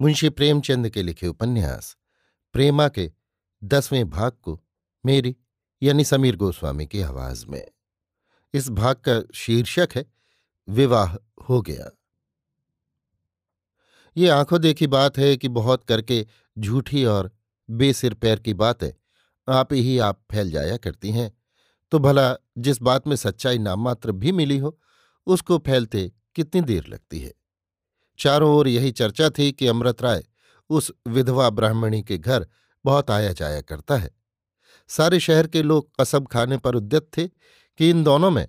मुंशी प्रेमचंद के लिखे उपन्यास, प्रेमा के दसवें भाग को मेरी, यानी समीर गोस्वामी की आवाज़ में। इस भाग का शीर्षक है, विवाह हो गया। ये आँखों देखी बात है कि बहुत करके झूठी और बेसिर पैर की बातें आप ही आप फैल जाया करती हैं। तो भला जिस बात में सच्चाई नाममात्र भी मिली हो, उसको फैलते कितनी देर लगती है? चारों ओर यही चर्चा थी कि अमृत राय उस विधवा ब्राह्मणी के घर बहुत आया जाया करता है। सारे शहर के लोग कसब खाने पर उद्यत थे कि इन दोनों में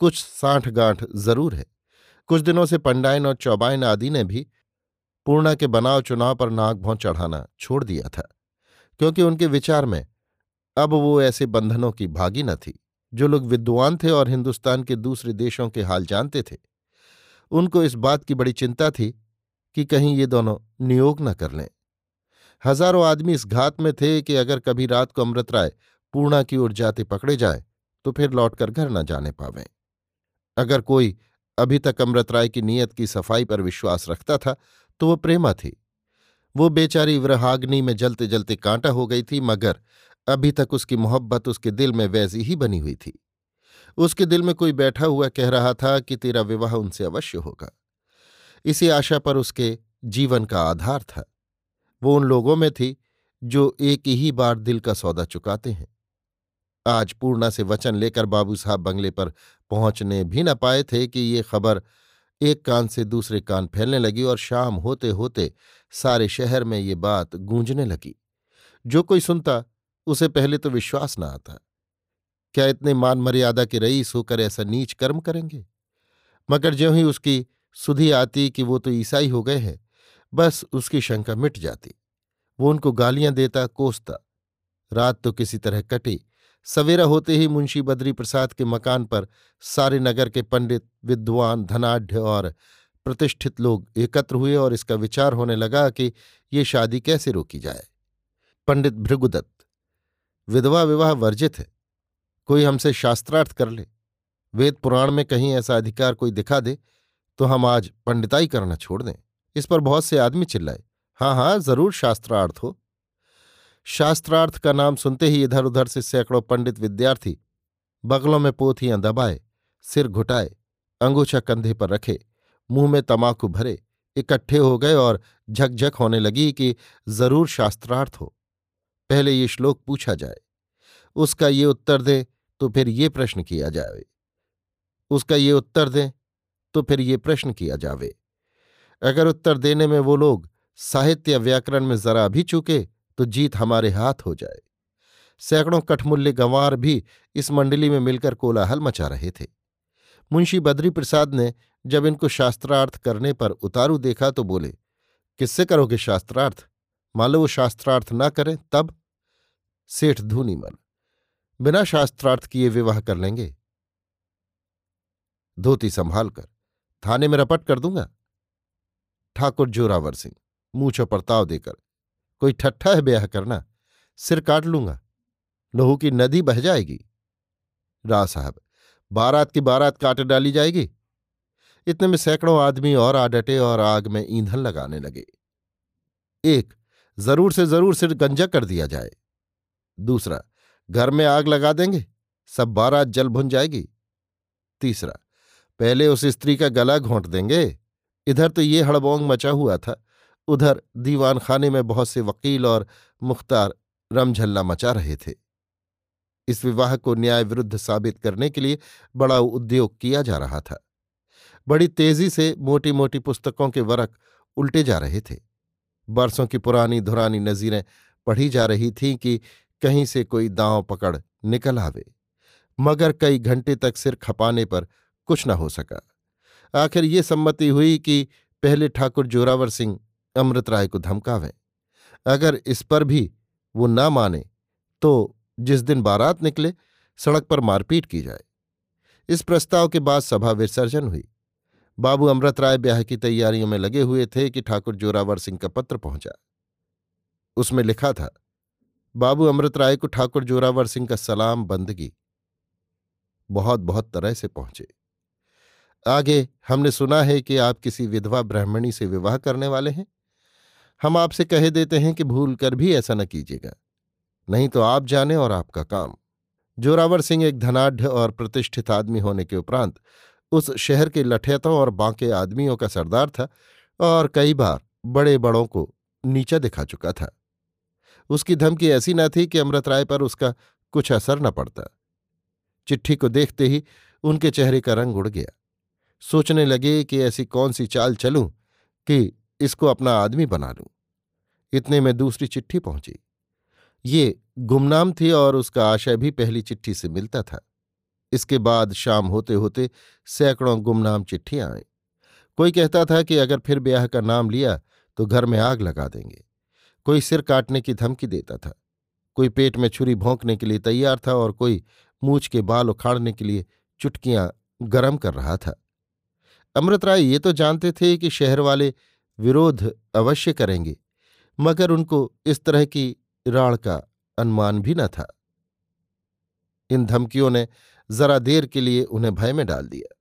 कुछ साठ गांठ ज़रूर है। कुछ दिनों से पंडाइन और चौबाइन आदि ने भी पूर्णा के बनाव चुनाव पर नाक भों चढ़ाना छोड़ दिया था, क्योंकि उनके विचार में अब वो ऐसे बंधनों की भागी न थी। जो लोग विद्वान थे और हिंदुस्तान के दूसरे देशों के हाल जानते थे उनको इस बात की बड़ी चिंता थी कि कहीं ये दोनों नियोग न कर लें। हज़ारों आदमी इस घात में थे कि अगर कभी रात को अमृत राय पूर्णा की ओर जाते पकड़े जाए तो फिर लौटकर घर न जाने पावें। अगर कोई अभी तक अमृत राय की नीयत की सफ़ाई पर विश्वास रखता था तो वो प्रेमा थी। वो बेचारी व्रहाग्नि में जलते जलते कांटा हो गई थी, मगर अभी तक उसकी मोहब्बत उसके दिल में वैसी ही बनी हुई थी। उसके दिल में कोई बैठा हुआ कह रहा था कि तेरा विवाह उनसे अवश्य होगा। इसी आशा पर उसके जीवन का आधार था। वो उन लोगों में थी जो एक ही बार दिल का सौदा चुकाते हैं। आज पूर्णा से वचन लेकर बाबू साहब बंगले पर पहुँचने भी न पाए थे कि ये खबर एक कान से दूसरे कान फैलने लगी और शाम होते होते सारे शहर में ये बात गूंजने लगी। जो कोई सुनता, उसे पहले तो विश्वास न आता। क्या इतने मान मर्यादा के रईस होकर ऐसा नीच कर्म करेंगे? मगर ज्यों ही उसकी सुधी आती कि वो तो ईसाई हो गए हैं, बस उसकी शंका मिट जाती। वो उनको गालियाँ देता, कोसता। रात तो किसी तरह कटी। सवेरा होते ही मुंशी बद्री प्रसाद के मकान पर सारे नगर के पंडित, विद्वान, धनाढ़ और प्रतिष्ठित लोग एकत्र हुए और इसका विचार होने लगा कि ये शादी कैसे रोकी जाए? पंडित भृगुदत्त, विधवा विवाह वर्जित है। कोई हमसे शास्त्रार्थ कर ले, वेद पुराण में कहीं ऐसा अधिकार कोई दिखा दे तो हम आज पंडिताई करना छोड़ दें। इस पर बहुत से आदमी चिल्लाए हाँ हाँ ज़रूर शास्त्रार्थ हो। शास्त्रार्थ का नाम सुनते ही इधर उधर से सैकड़ों पंडित विद्यार्थी बगलों में पोथियाँ दबाए, सिर घुटाए अंगूछा कंधे पर रखे, मुँह में तमाकू भरे, इकट्ठे हो गए और झकझक होने लगी कि ज़रूर शास्त्रार्थ हो। पहले ये श्लोक पूछा जाए, उसका ये उत्तर दें तो फिर ये प्रश्न किया जावे। उसका ये उत्तर दें तो फिर ये प्रश्न किया जावे। अगर उत्तर देने में वो लोग साहित्य व्याकरण में जरा भी चूके तो जीत हमारे हाथ हो जाए। सैकड़ों कठमुल्ले गंवार भी इस मंडली में मिलकर कोलाहल मचा रहे थे। मुंशी बद्री प्रसाद ने जब इनको शास्त्रार्थ करने पर उतारू देखा तो बोले, किससे करोगे शास्त्रार्थ? मान लो वो शास्त्रार्थ ना करें, तब? सेठ धूनी मन बिना शास्त्रार्थ किए विवाह कर लेंगे। धोती संभाल कर थाने में रपट कर दूँगा। ठाकुर जोरावर सिंह मूछो परताव देकर, कोई ठट्ठा है ब्याह करना? सिर काट लूँगा। लोहू की नदी बह जाएगी। रा साहब, बारात की बारात काट डाली जाएगी। इतने में सैकड़ों आदमी और आ डटे और आग में ईंधन लगाने लगे। एक, ज़रूर से ज़रूर सिर गंजा कर दिया जाए। दूसरा घर में आग लगा देंगे, सब बारात जल भुन जाएगी। तीसरा, पहले उस स्त्री का गला घोंट देंगे। इधर तो ये हड़बोंग मचा हुआ था, उधर दीवान खाने में बहुत से वकील और मुख्तार रमझल्ला मचा रहे थे। इस विवाह को न्याय विरुद्ध साबित करने के लिए बड़ा उद्योग किया जा रहा था। बड़ी तेज़ी से मोटी मोटी पुस्तकों के वरक उल्टे जा रहे थे। बरसों की पुरानी धुरानी नजीरें पढ़ी जा रही थीं कि कहीं से कोई दांव पकड़ निकल आवे। मगर कई घंटे तक सिर खपाने पर कुछ न हो सका। आखिर ये सम्मति हुई कि पहले ठाकुर जोरावर सिंह अमृत राय को धमकावें। अगर इस पर भी वो न माने तो जिस दिन बारात निकले, सड़क पर मारपीट की जाए। इस प्रस्ताव के बाद सभा विसर्जन हुई। बाबू अमृत राय ब्याह की तैयारियों में लगे हुए थे कि ठाकुर जोरावर सिंह का पत्र पहुँचा। उसमें लिखा था बाबू अमृत राय को ठाकुर जोरावर सिंह का सलाम बंदगी। बहुत बहुत तरह से पहुँचे। आगे, हमने सुना है कि आप किसी विधवा ब्राह्मणी से विवाह करने वाले हैं। हम आपसे कहे देते हैं कि भूल कर भी ऐसा न कीजिएगा। नहीं तो आप जाने और आपका काम। जोरावर सिंह एक धनाढ़ और प्रतिष्ठित आदमी होने के उपरांत उस शहर के लठैतों और बांके आदमियों का सरदार था और कई बार बड़े बड़ों को नीचा दिखा चुका था। उसकी धमकी ऐसी न थी कि अमृत राय पर उसका कुछ असर न पड़ता। चिट्ठी को देखते ही उनके चेहरे का रंग उड़ गया। सोचने लगे कि ऐसी कौन सी चाल चलूँ कि इसको अपना आदमी बना लूँ। इतने में दूसरी चिट्ठी पहुँची। ये गुमनाम थी और उसका आशय भी पहली चिट्ठी से मिलता था। इसके बाद शाम होते होते सैकड़ों गुमनाम चिट्ठियाँ आईं। कोई कहता था कि अगर फिर ब्याह का नाम लिया तो घर में आग लगा देंगे। कोई सिर काटने की धमकी देता था, कोई पेट में छुरी भोंकने के लिए तैयार था और कोई मूछ के बाल उखाड़ने के लिए चुटकियाँ गरम कर रहा था। अमृत राय ये तो जानते थे कि शहर वाले विरोध अवश्य करेंगे, मगर उनको इस तरह की राण का अनुमान भी न था। इन धमकियों ने जरा देर के लिए उन्हें भय में डाल दिया।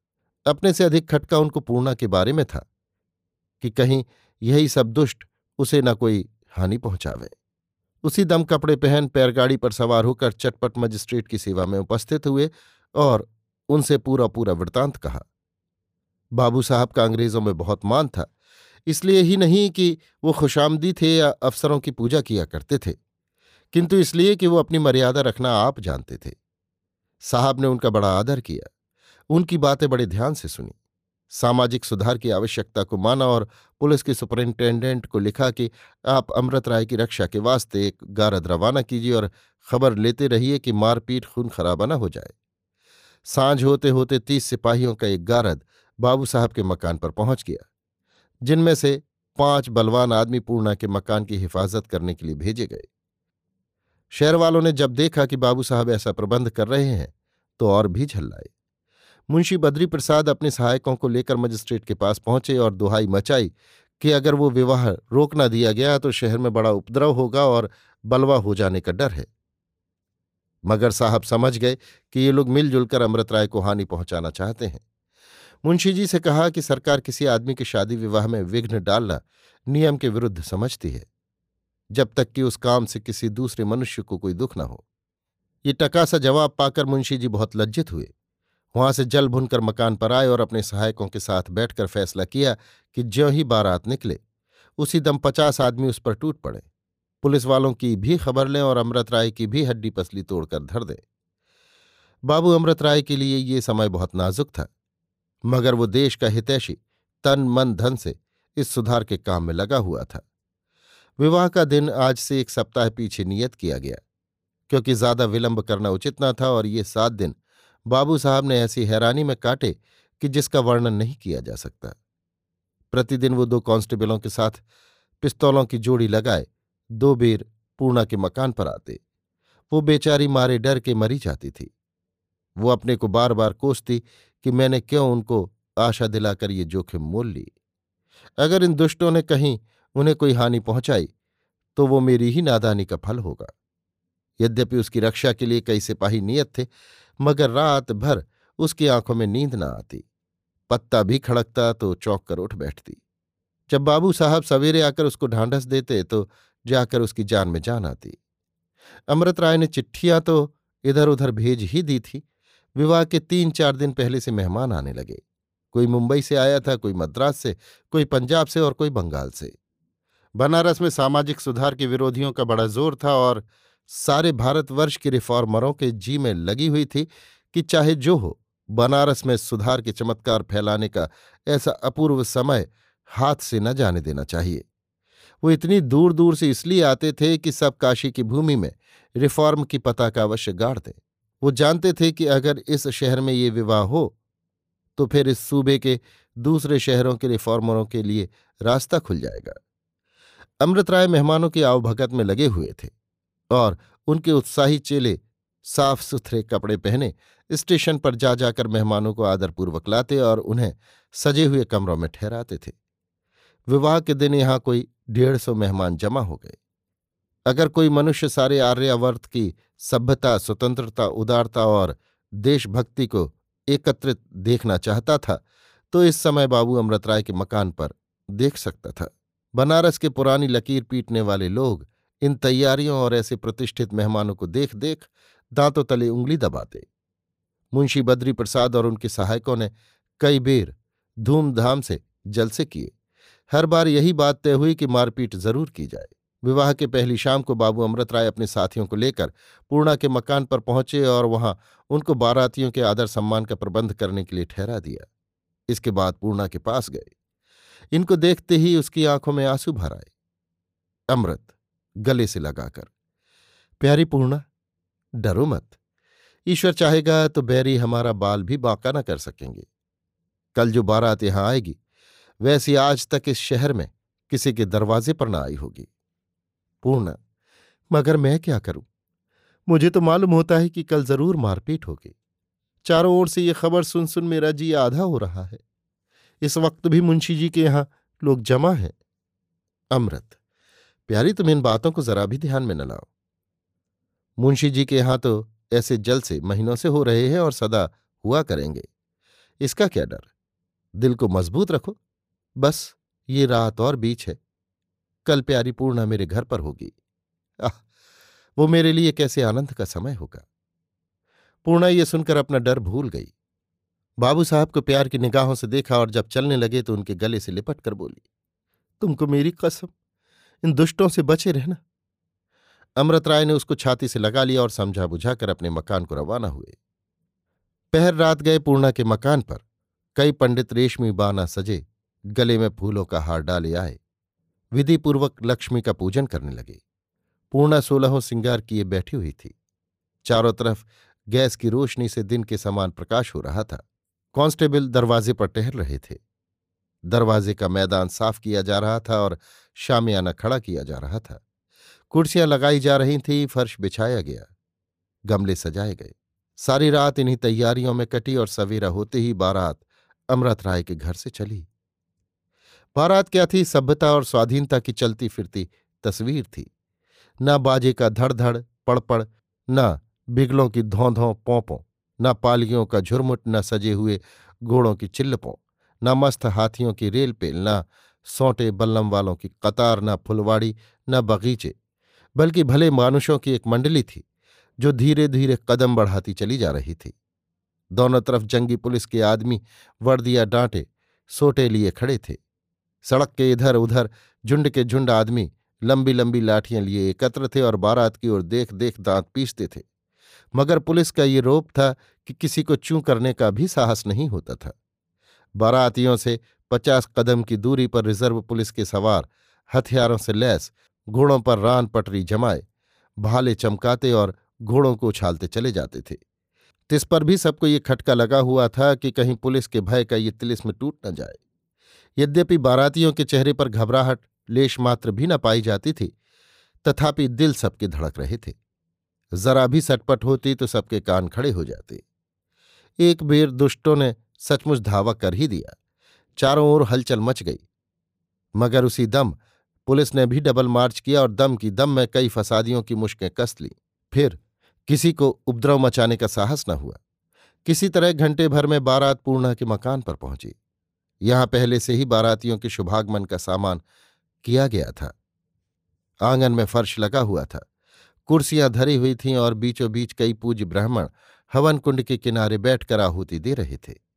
अपने से अधिक खटका उनको पूर्णा के बारे में था कि कहीं यही सब दुष्ट उसे न कोई हानि पहुंचावे। उसी दम कपड़े पहन पैरगाड़ी पर सवार होकर चटपट मजिस्ट्रेट की सेवा में उपस्थित हुए और उनसे पूरा पूरा वृतांत कहा। बाबू साहब का अंग्रेज़ों में बहुत मान था, इसलिए ही नहीं कि वो खुशामदी थे या अफसरों की पूजा किया करते थे, किंतु इसलिए कि वो अपनी मर्यादा रखना आप जानते थे। साहब ने उनका बड़ा आदर किया, उनकी बातें बड़े ध्यान से सुनी। सामाजिक सुधार की आवश्यकता को माना और पुलिस के सुपरिंटेंडेंट को लिखा कि आप अमृत राय की रक्षा के वास्ते एक गारद रवाना कीजिए और खबर लेते रहिए कि मारपीट खून खराबा न हो जाए। साँझ होते होते तीस सिपाहियों का एक गारद बाबू साहब के मकान पर पहुँच गया, जिनमें से पाँच बलवान आदमी पूर्णा के मकान की हिफाजत करने के लिए भेजे गए। शहर वालों ने जब देखा कि बाबू साहब ऐसा प्रबंध कर रहे हैं तो और भी झल्लाए। मुंशी बद्री प्रसाद अपने सहायकों को लेकर मजिस्ट्रेट के पास पहुँचे और दुहाई मचाई कि अगर वो विवाह रोक न दिया गया तो शहर में बड़ा उपद्रव होगा और बलवा हो जाने का डर है। मगर साहब समझ गए कि ये लोग मिलजुल कर अमृत राय को हानि पहुंचाना चाहते हैं। मुंशी जी से कहा कि सरकार किसी आदमी के शादी विवाह में विघ्न डालना नियम के विरुद्ध समझती है, जब तक कि उस काम से किसी दूसरे मनुष्य को कोई दुख न हो। ये टका सा जवाब पाकर मुंशी जी बहुत लज्जित हुए। वहाँ से जल भुनकर मकान पर आए और अपने सहायकों के साथ बैठकर फैसला किया कि ज्यों ही बारात निकले, उसी दम पचास आदमी उस पर टूट पड़े। पुलिस वालों की भी खबर लें और अमृत राय की भी हड्डी पसली तोड़कर धर दें। बाबू, अमृत राय के लिए ये समय बहुत नाजुक था, मगर वो देश का हितैषी, तन, मन, धन से इस सुधार के काम में लगा हुआ था। विवाह का दिन आज से एक सप्ताह पीछे नियत किया गया, क्योंकि ज़्यादा विलंब करना उचित न था और ये सात दिन बाबू साहब ने ऐसी हैरानी में काटे कि जिसका वर्णन नहीं किया जा सकता। प्रतिदिन वो दो कांस्टेबलों के साथ पिस्तौलों की जोड़ी लगाए, दो बेर पूर्णा के मकान पर आते। वो बेचारी मारे डर के मरी जाती थी। वो अपने को बार बार कोसती कि मैंने क्यों उनको आशा दिलाकर ये जोखिम मोल ली अगर इन दुष्टों ने कहीं उन्हें कोई हानि पहुंचाई तो वो मेरी ही नादानी का फल होगा। यद्यपि उसकी रक्षा के लिए कई सिपाही नियत थे मगर रात भर उसकी आँखों में नींद न आती। पत्ता भी खड़कता तो चौंक कर उठ बैठती। जब बाबू साहब सवेरे आकर उसको ढांढस देते तो जाकर उसकी जान में जान आती। अमृत राय ने चिट्ठियाँ तो इधर उधर भेज ही दी थी। विवाह के तीन चार दिन पहले से मेहमान आने लगे। कोई मुंबई से आया था, कोई मद्रास से, कोई पंजाब से और कोई बंगाल से। बनारस में सामाजिक सुधार के विरोधियों का बड़ा ज़ोर था और सारे भारतवर्ष के रिफॉर्मरों के जी में लगी हुई थी कि चाहे जो हो, बनारस में सुधार के चमत्कार फैलाने का ऐसा अपूर्व समय हाथ से न जाने देना चाहिए। वो इतनी दूर दूर से इसलिए आते थे कि सब काशी की भूमि में रिफॉर्म की पताका अवश्य गाड़ दें। वो जानते थे कि अगर इस शहर में ये विवाह हो तो फिर इस सूबे के दूसरे शहरों के रिफॉर्मरों के लिए रास्ता खुल जाएगा। अमृत राय मेहमानों की आवभगत में लगे हुए थे। और उनके उत्साही चेले साफ़ सुथरे कपड़े पहने स्टेशन पर जा जाकर मेहमानों को आदरपूर्वक लाते और उन्हें सजे हुए कमरों में ठहराते थे। विवाह के दिन यहाँ कोई डेढ़ सौ मेहमान जमा हो गए। अगर कोई मनुष्य सारे आर्यावर्त की सभ्यता, स्वतंत्रता, उदारता और देशभक्ति को एकत्रित देखना चाहता था तो इस समय बाबू अमृत राय के मकान पर देख सकता था। बनारस के पुरानी लकीर पीटने वाले लोग इन तैयारियों और ऐसे प्रतिष्ठित मेहमानों को देख देख दांतों तले उंगली दबाते। मुंशी बद्री प्रसाद और उनके सहायकों ने कई बेर धूमधाम से जलसे किए। हर बार यही बात तय हुई कि मारपीट ज़रूर की जाए। विवाह के पहली शाम को बाबू अमृत राय अपने साथियों को लेकर पूर्णा के मकान पर पहुँचे और वहाँ उनको बारातियों के आदर सम्मान का प्रबंध करने के लिए ठहरा दिया। इसके बाद पूर्णा के पास गए। इनको देखते ही उसकी आँखों में आँसू भर आए। अमृत गले से लगाकर। प्यारी पूर्णा, डरो मत। ईश्वर चाहेगा तो बैरी हमारा बाल भी बांका न कर सकेंगे। कल जो बारात यहाँ आएगी, वैसी आज तक इस शहर में किसी के दरवाजे पर ना आई होगी। पूर्ण, मगर मैं क्या करूँ? मुझे तो मालूम होता है कि कल ज़रूर मारपीट होगी। चारों ओर से ये खबर सुन सुन मेरा जी आधा हो रहा है। इस वक्त भी मुंशी जी के यहाँ लोग जमा हैं। अमृत प्यारी तुम इन बातों को जरा भी ध्यान में न लाओ। मुंशी जी के यहाँ तो ऐसे जल से महीनों से हो रहे हैं और सदा हुआ करेंगे। इसका क्या डर? दिल को मज़बूत रखो। बस, ये रात और बीच है। कल प्यारी पूर्णा मेरे घर पर होगी। आह, वो मेरे लिए कैसे आनंद का समय होगा? पूर्णा ये सुनकर अपना डर भूल गई। बाबू साहब को प्यार की निगाहों से देखा और जब चलने लगे तो उनके गले से लिपट कर बोली, तुमको मेरी कसम इन दुष्टों से बचे रहना। अमृत राय ने उसको छाती से लगा लिया और समझा बुझाकर अपने मकान को रवाना हुए। पहर रात गए पूर्णा के मकान पर। कई पंडित रेशमी बाना सजे, गले में फूलों का हार डाले आए। विधिपूर्वक लक्ष्मी का पूजन करने लगे। पूर्णा सोलहों सिंगार किए बैठी हुई थी। चारों तरफ़ गैस की रोशनी से दिन के समान प्रकाश हो रहा था। कांस्टेबल दरवाजे पर टहल रहे थे। दरवाजे का मैदान साफ़ किया जा रहा था और शामियाना खड़ा किया जा रहा था। कुर्सियाँ लगाई जा रही थीं, फर्श बिछाया गया। गमले सजाए गए। सारी रात इन्हीं तैयारियों में कटी और सवेरा होते ही बारात अमृत राय के घर से चली। बारात क्या थी? सभ्यता और स्वाधीनता की चलती फिरती तस्वीर थी। न बाजे का धड़धड़ धड़ पड़पड़, न बिगलों की धौं धौं पोंपों, न पालियों का झुरमुट, न सजे हुए घोड़ों की चिल्लपों। न मस्त हाथियों की रेल पेल न सौटे बल्लम वालों की कतार, न फुलवाड़ी, न बगीचे, बल्कि भले मानुषों की एक मंडली थी, जो धीरे धीरे कदम बढ़ाती चली जा रही थी। दोनों तरफ़ जंगी पुलिस के आदमी वर्दिया डांटे, सोटे लिए खड़े थे। सड़क के इधर उधर झुंड के झुंड आदमी लंबी लंबी लाठियाँ लिए एकत्र थे और बारात की ओर देख देख दांत पीसते थे। मगर पुलिस का ये रोप था कि किसी को चूं करने का भी साहस नहीं होता था। बारातियों से पचास कदम की दूरी पर रिज़र्व पुलिस के सवार, हथियारों से लैस, घोड़ों पर रान पटरी जमाए, भाले चमकाते और घोड़ों को उछालते चले जाते थे। तिस पर भी सबको ये खटका लगा हुआ था कि कहीं पुलिस के भय का ये तिलिस्म टूट न जाए। यद्यपि बारातियों के चेहरे पर घबराहट, लेश मात्र भी न पाई जाती थी, तथापि दिल सबके धड़क रहे थे। जरा भी सटपट होती तो सबके कान खड़े हो जाते। एक बेर दुष्टों ने सचमुच धावा कर ही दिया। चारों ओर हलचल मच गई। मगर उसी दम पुलिस ने भी डबल मार्च किया और दम की दम में कई फसादियों की मुश्कें कस ली। फिर किसी को उपद्रव मचाने का साहस न हुआ। किसी तरह घंटे भर में बारात पूर्णा के मकान पर पहुँची। यहाँ पहले से ही बारातियों के शुभागमन का सामान किया गया था। आँगन में फर्श लगा हुआ था। कुर्सियाँ धरी हुई थीं और बीचों बीच कई पूज्य ब्राह्मण हवन कुंड के किनारे बैठकर आहुति दे रहे थे।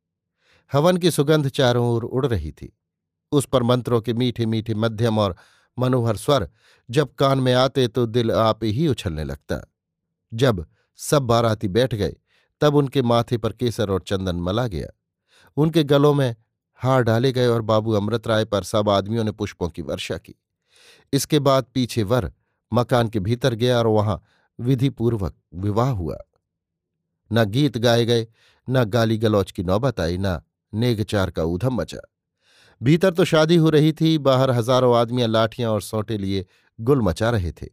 हवन की सुगंध चारों ओर उड़ रही थी। उस पर मंत्रों के मीठे मीठे मध्यम और मनोहर स्वर जब कान में आते तो दिल आप ही उछलने लगता। जब सब बाराती बैठ गए, तब उनके माथे पर केसर और चंदन मला गया। उनके गलों में हार डाले गए और बाबू अमृत राय पर सब आदमियों ने पुष्पों की वर्षा की। इसके बाद पीछे वर मकान के भीतर गया और वहाँ विधिपूर्वक विवाह हुआ। न गीत गाए गए, न गाली गलौच की नौबत आई, न नेगचार का ऊधम मचा। भीतर तो शादी हो रही थी, बाहर हज़ारों आदमियाँ लाठियाँ और सौटे लिए गुल मचा रहे थे।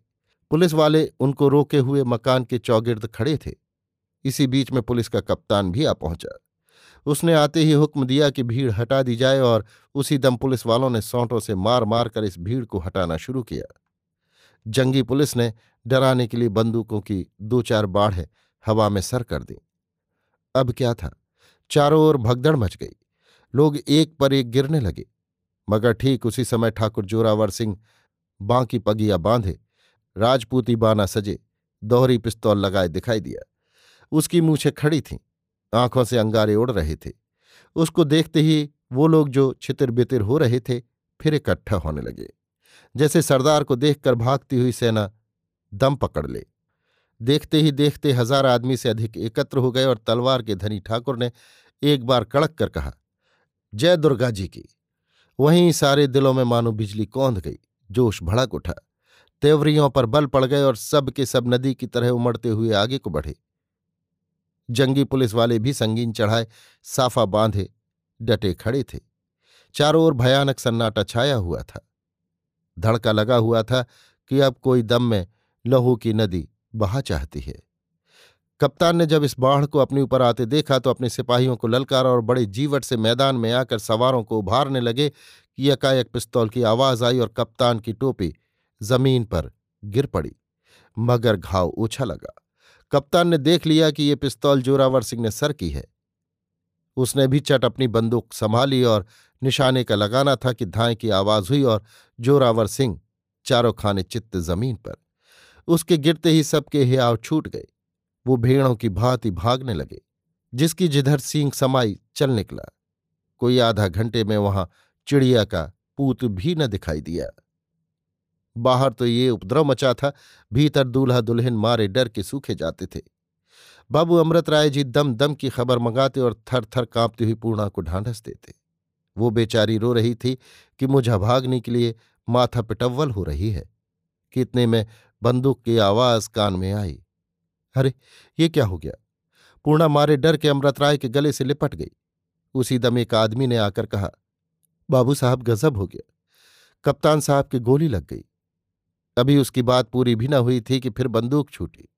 पुलिस वाले उनको रोके हुए मकान के चौगिर्द खड़े थे। इसी बीच में पुलिस का कप्तान भी आ पहुँचा। उसने आते ही हुक्म दिया कि भीड़ हटा दी जाए और उसी दम पुलिस वालों ने सौंटों से मार मार कर इस भीड़ को हटाना शुरू किया। जंगी पुलिस ने डराने के लिए बंदूकों की दो चार बाढ़ें हवा में सर कर दी। अब क्या था? चारों ओर भगदड़ मच गई। लोग एक पर एक गिरने लगे। मगर ठीक उसी समय ठाकुर जोरावर सिंह बांकी पगिया बांधे। राजपूती बाना सजे, दोहरी पिस्तौल लगाए दिखाई दिया। उसकी मूछें खड़ी थीं, आँखों से अंगारे उड़ रहे थे। उसको देखते ही वो लोग जो छितिर बितिर हो रहे थे, फिर इकट्ठा होने लगे। जैसे सरदार को देखकर भागती हुई सेना दम पकड़ ले। देखते ही देखते हज़ार आदमी से अधिक एकत्र हो गए और तलवार के धनी ठाकुर ने एक बार कड़क कर कहा, जय दुर्गा जी की। वहीं सारे दिलों में मानो बिजली कौंध गई, जोश भड़क उठा। तेवरियों पर बल पड़ गए और सब के सब नदी की तरह उमड़ते हुए आगे को बढ़े। जंगी पुलिस वाले भी संगीन चढ़ाए, साफा बांधे, डटे खड़े थे। चारों ओर भयानक सन्नाटा छाया हुआ था। धड़का लगा हुआ था कि अब कोई दम में लहू की नदी बहा चाहती है। कप्तान ने जब इस बाढ़ को अपने ऊपर आते देखा तो अपने सिपाहियों को ललकारा और बड़े जीवट से मैदान में आकर सवारों को उभारने लगे कि यकायक पिस्तौल की आवाज़ आई और कप्तान की टोपी ज़मीन पर गिर पड़ी, मगर घाव ओछा लगा। कप्तान ने देख लिया कि ये पिस्तौल जोरावर सिंह ने सर की है। उसने भी चट अपनी बंदूक संभाली और निशाने का लगाना था कि धाए की आवाज़ हुई और जोरावर सिंह चारों खाने चित्त ज़मीन पर। उसके गिरते ही सबके हियाव छूट गए। वो भेड़ों की भांति भागने लगे, जिसकी जिधर सींग समाई चल निकला। कोई आधा घंटे में वहाँ चिड़िया का पूत भी न दिखाई दिया। बाहर तो ये उपद्रव मचा था, भीतर दूल्हा दुल्हन मारे डर के सूखे जाते थे। बाबू अमृत राय जी दम दम की खबर मंगाते और थर थर कांपती हुई पूर्णा को ढांढस देते। वो बेचारी रो रही थी कि मुझे भागने के लिए माथा पिटव्वल हो रही है कितने में बंदूक की आवाज़ कान में आई। अरे, ये क्या हो गया? पूर्णा मारे डर के अमृत राय के गले से लिपट गई। उसी दम एक आदमी ने आकर कहा, बाबू साहब, गजब हो गया। कप्तान साहब की गोली लग गई। अभी उसकी बात पूरी भी न हुई थी कि फिर बंदूक छूटी।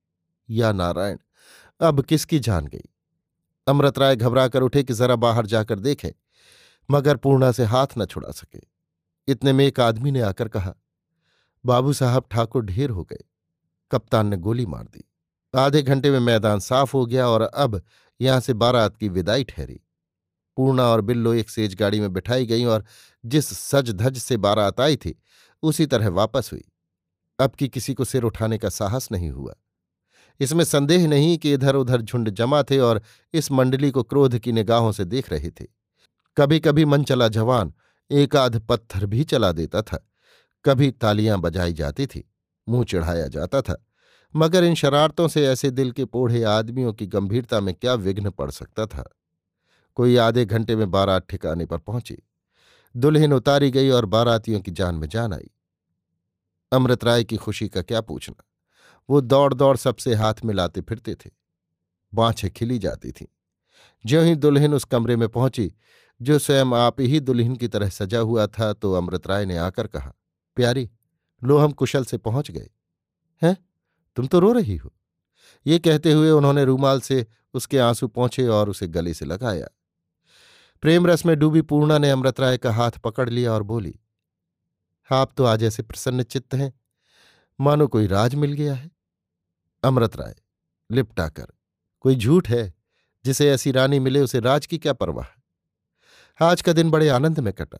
या नारायण, अब किसकी जान गई? अमृत राय घबरा कर उठे कि जरा बाहर जाकर देखे, मगर पूर्णा से हाथ न छुड़ा सके। इतने में एक आदमी ने आकर कहा, बाबू साहब, ठाकुर ढेर हो गए। कप्तान ने गोली मार दी। आधे घंटे में मैदान साफ़ हो गया और अब यहाँ से बारात की विदाई ठहरी। पूर्णा और बिल्लो एक सेज गाड़ी में बिठाई गई और जिस सज धज से बारात आई थी, उसी तरह वापस हुई। अब की किसी को सिर उठाने का साहस नहीं हुआ। इसमें संदेह नहीं कि इधर उधर झुंड जमा थे और इस मंडली को क्रोध की निगाहों से देख रहे थे। कभी कभी मन चला जवान, एक आध पत्थर भी चला देता था। कभी तालियाँ बजाई जाती थी, मुँह चढ़ाया जाता था। मगर इन शरारतों से ऐसे दिल के पोढ़े आदमियों की गंभीरता में क्या विघ्न पड़ सकता था? कोई आधे घंटे में बारात ठिकाने पर पहुँची। दुल्हन उतारी गई और बारातियों की जान में जान आई। अमृत राय की खुशी का क्या पूछना? वो दौड़ दौड़ सबसे हाथ मिलाते फिरते थे। बाँछें खिली जाती थीं। ज्यों ही दुल्हन उस कमरे में पहुँची, जो स्वयं आप ही दुल्हन की तरह सजा हुआ था तो अमृत राय ने आकर कहा, प्यारी लो हम कुशल से पहुँच गए। हैं? तुम तो रो रही हो। ये कहते हुए उन्होंने रूमाल से उसके आँसू पहुँचे और उसे गले से लगाया। प्रेम रस में डूबी पूर्णा ने अमृत राय का हाथ पकड़ लिया और बोली, आप तो आज ऐसे प्रसन्न चित्त हैं। मानो कोई राज मिल गया है। अमृत राय लिपटाकर कोई झूठ है, जिसे ऐसी रानी मिले, उसे राज की क्या परवाह? आज का दिन बड़े आनंद में कटा।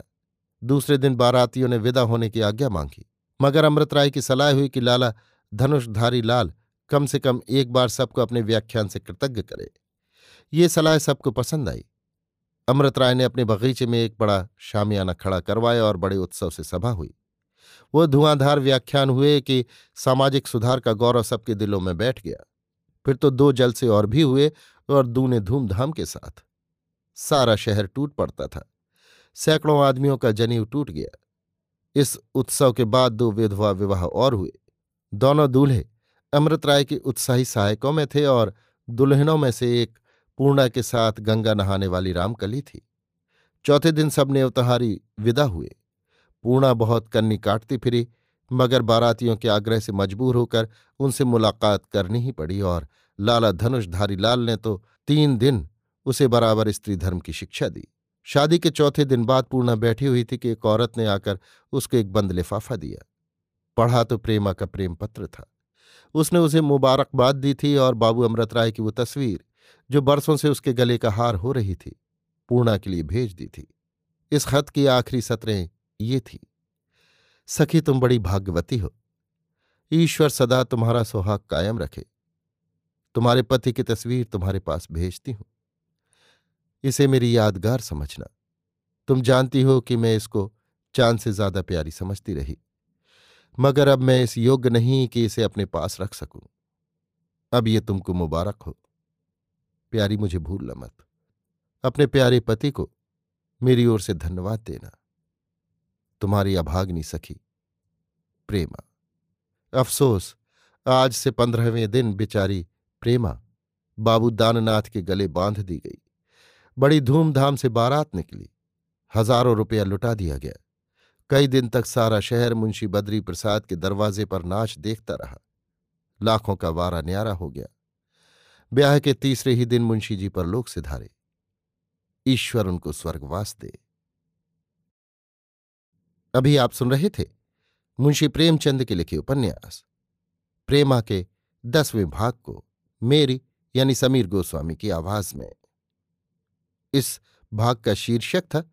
दूसरे दिन बारातियों ने विदा होने की आज्ञा मांगी। मगर अमृत राय की सलाह हुई कि लाला धनुषधारी लाल कम से कम एक बार सबको अपने व्याख्यान से कृतज्ञ करे। ये सलाह सबको पसंद आई। अमृत राय ने अपने बगीचे में एक बड़ा शामियाना खड़ा करवाया और बड़े उत्सव से सभा हुई। वो धुआंधार व्याख्यान हुए कि सामाजिक सुधार का गौरव सबके दिलों में बैठ गया। फिर तो दो जल से और भी हुए और दूने धूमधाम के साथ। सारा शहर टूट पड़ता था। सैकड़ों आदमियों का जनीव टूट गया। इस उत्सव के बाद दो विधवा विवाह और हुए। दोनों दूल्हे अमृत राय के उत्साही सहायकों में थे और दुल्हनों में से एक पूर्णा के साथ गंगा नहाने वाली रामकली थी। चौथे दिन सब नेवतहारी विदा हुए। पूर्णा बहुत कन्नी काटती फिरी, मगर बारातियों के आग्रह से मजबूर होकर उनसे मुलाकात करनी ही पड़ी और लाला धनुषधारी लाल ने तो तीन दिन उसे बराबर स्त्री धर्म की शिक्षा दी। शादी के चौथे दिन बाद पूर्णा बैठी हुई थी कि एक औरत ने आकर उसको एक बंद लिफाफा दिया। पढ़ा तो प्रेमा का प्रेम पत्र था। उसने उसे मुबारकबाद दी थी और बाबू अमृत राय की वो तस्वीर, जो बरसों से उसके गले का हार हो रही थी, पूर्णा के लिए भेज दी थी। इस खत की आखिरी सत्रें ये थी। सखी तुम बड़ी भाग्यवती हो। ईश्वर सदा तुम्हारा सुहाग कायम रखे। तुम्हारे पति की तस्वीर तुम्हारे पास भेजती हूँ। इसे मेरी यादगार समझना। तुम जानती हो कि मैं इसको चाँद से ज़्यादा प्यारी समझती रही। मगर अब मैं इस योग्य नहीं कि इसे अपने पास रख सकूँ। अब ये तुमको मुबारक हो। प्यारी, मुझे भूल मत। अपने प्यारे पति को मेरी ओर से धन्यवाद देना। तुम्हारी अभाग्नि सखी, प्रेमा। अफसोस, आज से पंद्रहवें दिन बिचारी प्रेमा बाबू दाननाथ के गले बाँध दी गई। बड़ी धूमधाम से बारात निकली। हज़ारों रुपया लुटा दिया गया। कई दिन तक सारा शहर मुंशी बद्री प्रसाद के दरवाजे पर नाच देखता रहा। लाखों का वारा न्यारा हो गया। ब्याह के तीसरे ही दिन मुंशी जी पर लोग सिधारे। ईश्वर उनको स्वर्गवास दे। अभी आप सुन रहे थे मुंशी प्रेमचंद के लिखे उपन्यास। प्रेमा के दसवें भाग को मेरी यानी समीर गोस्वामी की आवाज़ में। इस भाग का शीर्षक था,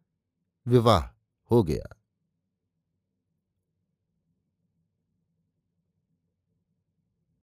विवाह हो गया।